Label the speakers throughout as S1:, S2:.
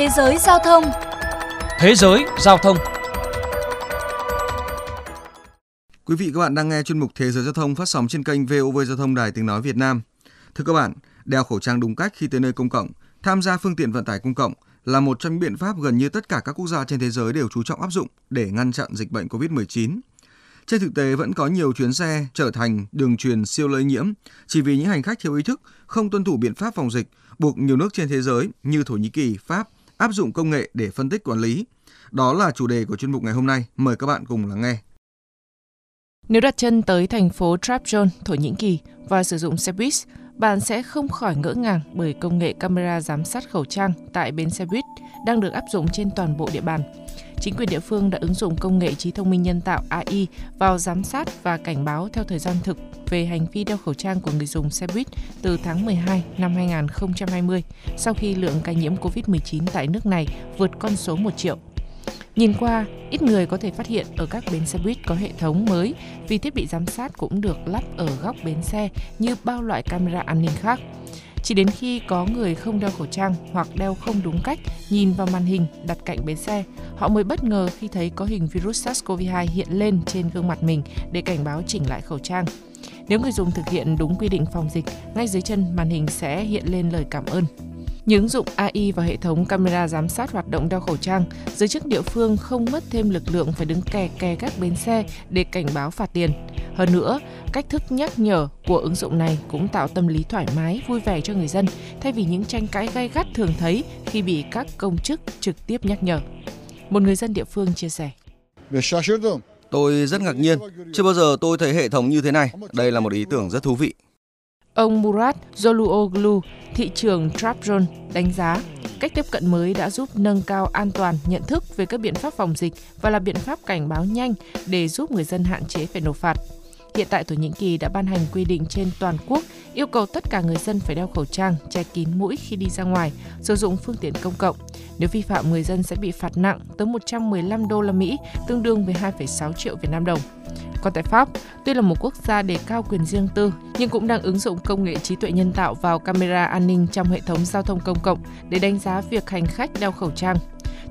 S1: Thế giới giao thông
S2: Thế giới giao thông
S3: Quý vị các bạn đang nghe chuyên mục Thế giới giao thông phát sóng trên kênh VOV Giao thông Đài Tiếng Nói Việt Nam. Thưa các bạn, đeo khẩu trang đúng cách khi tới nơi công cộng, tham gia phương tiện vận tải công cộng là một trong những biện pháp gần như tất cả các quốc gia trên thế giới đều chú trọng áp dụng để ngăn chặn dịch bệnh COVID-19. Trên thực tế vẫn có nhiều chuyến xe trở thành đường truyền siêu lây nhiễm chỉ vì những hành khách thiếu ý thức, không tuân thủ biện pháp phòng dịch, buộc nhiều nước trên thế giới như Thổ Nhĩ Kỳ, Pháp áp dụng công nghệ để phân tích quản lý. Đó là chủ đề của chuyên mục ngày hôm nay. Mời các bạn cùng lắng nghe.
S4: Nếu đặt chân tới thành phố Trabzon, Thổ Nhĩ Kỳ và sử dụng xe buýt, bạn sẽ không khỏi ngỡ ngàng bởi công nghệ camera giám sát khẩu trang tại bến xe buýt đang được áp dụng trên toàn bộ địa bàn. Chính quyền địa phương đã ứng dụng công nghệ trí thông minh nhân tạo AI vào giám sát và cảnh báo theo thời gian thực về hành vi đeo khẩu trang của người dùng xe buýt từ tháng 12 năm 2020, sau khi lượng ca nhiễm COVID-19 tại nước này vượt con số 1 triệu. Nhìn qua, ít người có thể phát hiện ở các bến xe buýt có hệ thống mới vì thiết bị giám sát cũng được lắp ở góc bến xe như bao loại camera an ninh khác. Chỉ đến khi có người không đeo khẩu trang hoặc đeo không đúng cách nhìn vào màn hình đặt cạnh bến xe, họ mới bất ngờ khi thấy có hình virus SARS-CoV-2 hiện lên trên gương mặt mình để cảnh báo chỉnh lại khẩu trang. Nếu người dùng thực hiện đúng quy định phòng dịch, ngay dưới chân màn hình sẽ hiện lên lời cảm ơn. Những ứng dụng AI vào hệ thống camera giám sát hoạt động đeo khẩu trang, giới chức địa phương không mất thêm lực lượng phải đứng kè kè các bến xe để cảnh báo phạt tiền. Hơn nữa, cách thức nhắc nhở của ứng dụng này cũng tạo tâm lý thoải mái, vui vẻ cho người dân, thay vì những tranh cãi gay gắt thường thấy khi bị các công chức trực tiếp nhắc nhở. Một người dân địa phương chia sẻ.
S3: Tôi rất ngạc nhiên, chưa bao giờ tôi thấy hệ thống như thế này. Đây là một ý tưởng rất thú vị.
S4: Ông Murat Zoluoglu, thị trường Trabzon, đánh giá cách tiếp cận mới đã giúp nâng cao an toàn nhận thức về các biện pháp phòng dịch và là biện pháp cảnh báo nhanh để giúp người dân hạn chế phải nộp phạt. Hiện tại Thổ Nhĩ Kỳ đã ban hành quy định trên toàn quốc yêu cầu tất cả người dân phải đeo khẩu trang, che kín mũi khi đi ra ngoài, sử dụng phương tiện công cộng. Nếu vi phạm, người dân sẽ bị phạt nặng tới 115 đô la Mỹ, tương đương với 2,6 triệu Việt Nam đồng. Còn tại Pháp, tuy là một quốc gia đề cao quyền riêng tư, nhưng cũng đang ứng dụng công nghệ trí tuệ nhân tạo vào camera an ninh trong hệ thống giao thông công cộng để đánh giá việc hành khách đeo khẩu trang.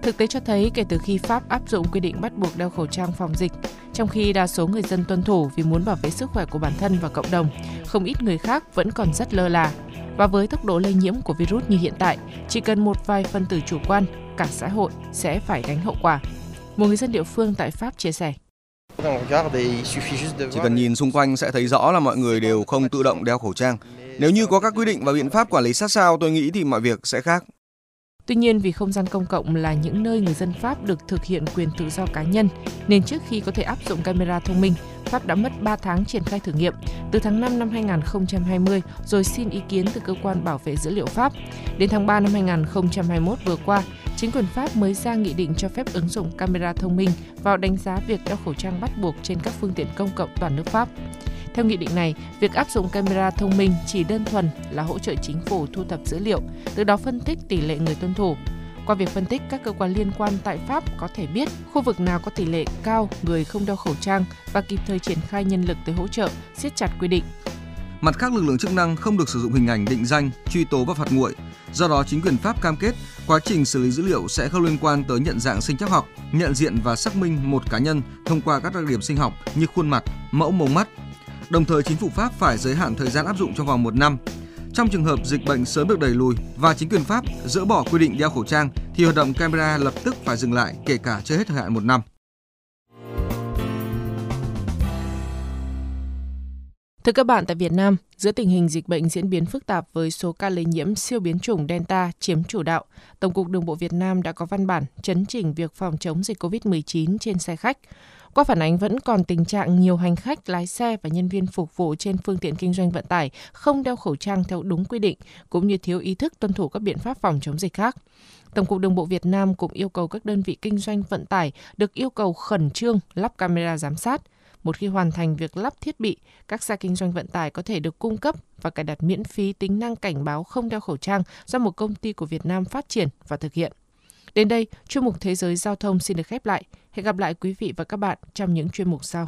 S4: Thực tế cho thấy kể từ khi Pháp áp dụng quy định bắt buộc đeo khẩu trang phòng dịch, trong khi đa số người dân tuân thủ vì muốn bảo vệ sức khỏe của bản thân và cộng đồng, không ít người khác vẫn còn rất lơ là. Và với tốc độ lây nhiễm của virus như hiện tại, chỉ cần một vài phân tử chủ quan, cả xã hội sẽ phải gánh hậu quả. Một người dân địa phương tại Pháp chia sẻ.
S3: Chỉ cần nhìn xung quanh sẽ thấy rõ là mọi người đều không tự động đeo khẩu trang. Nếu như có các quy định và biện pháp quản lý sát sao, tôi nghĩ thì mọi việc sẽ khác.
S4: Tuy nhiên vì không gian công cộng là những nơi người dân Pháp được thực hiện quyền tự do cá nhân, nên trước khi có thể áp dụng camera thông minh, Pháp đã mất 3 tháng triển khai thử nghiệm, từ tháng 5 năm 2020 rồi xin ý kiến từ cơ quan bảo vệ dữ liệu Pháp. Đến tháng 3 năm 2021 vừa qua, chính quyền Pháp mới ra nghị định cho phép ứng dụng camera thông minh vào đánh giá việc đeo khẩu trang bắt buộc trên các phương tiện công cộng toàn nước Pháp. Theo nghị định này, việc áp dụng camera thông minh chỉ đơn thuần là hỗ trợ chính phủ thu thập dữ liệu, từ đó phân tích tỷ lệ người tuân thủ. Qua việc phân tích, các cơ quan liên quan tại Pháp có thể biết khu vực nào có tỷ lệ cao người không đeo khẩu trang và kịp thời triển khai nhân lực tới hỗ trợ, siết chặt quy định.
S3: Mặt khác, lực lượng chức năng không được sử dụng hình ảnh định danh, truy tố và phạt nguội. Do đó, chính quyền Pháp cam kết quá trình xử lý dữ liệu sẽ không liên quan tới nhận dạng sinh chắc học, nhận diện và xác minh một cá nhân thông qua các đặc điểm sinh học như khuôn mặt, mẫu mống mắt, Đồng thời, chính phủ Pháp phải giới hạn thời gian áp dụng trong vòng một năm. Trong trường hợp dịch bệnh sớm được đẩy lùi và chính quyền Pháp dỡ bỏ quy định đeo khẩu trang, thì hoạt động camera lập tức phải dừng lại, kể cả chưa hết thời hạn một năm.
S4: Thưa các bạn, tại Việt Nam, giữa tình hình dịch bệnh diễn biến phức tạp với số ca lây nhiễm siêu biến chủng Delta chiếm chủ đạo, Tổng cục Đường bộ Việt Nam đã có văn bản chấn chỉnh việc phòng chống dịch COVID-19 trên xe khách. Qua phản ánh vẫn còn tình trạng nhiều hành khách, lái xe và nhân viên phục vụ trên phương tiện kinh doanh vận tải không đeo khẩu trang theo đúng quy định, cũng như thiếu ý thức tuân thủ các biện pháp phòng chống dịch khác. Tổng cục Đường bộ Việt Nam cũng yêu cầu các đơn vị kinh doanh vận tải được yêu cầu khẩn trương lắp camera giám sát. Một khi hoàn thành việc lắp thiết bị, các xe kinh doanh vận tải có thể được cung cấp và cài đặt miễn phí tính năng cảnh báo không đeo khẩu trang do một công ty của Việt Nam phát triển và thực hiện. Đến đây, chuyên mục Thế giới Giao thông xin được khép lại. Hẹn gặp lại quý vị và các bạn trong những chuyên mục sau.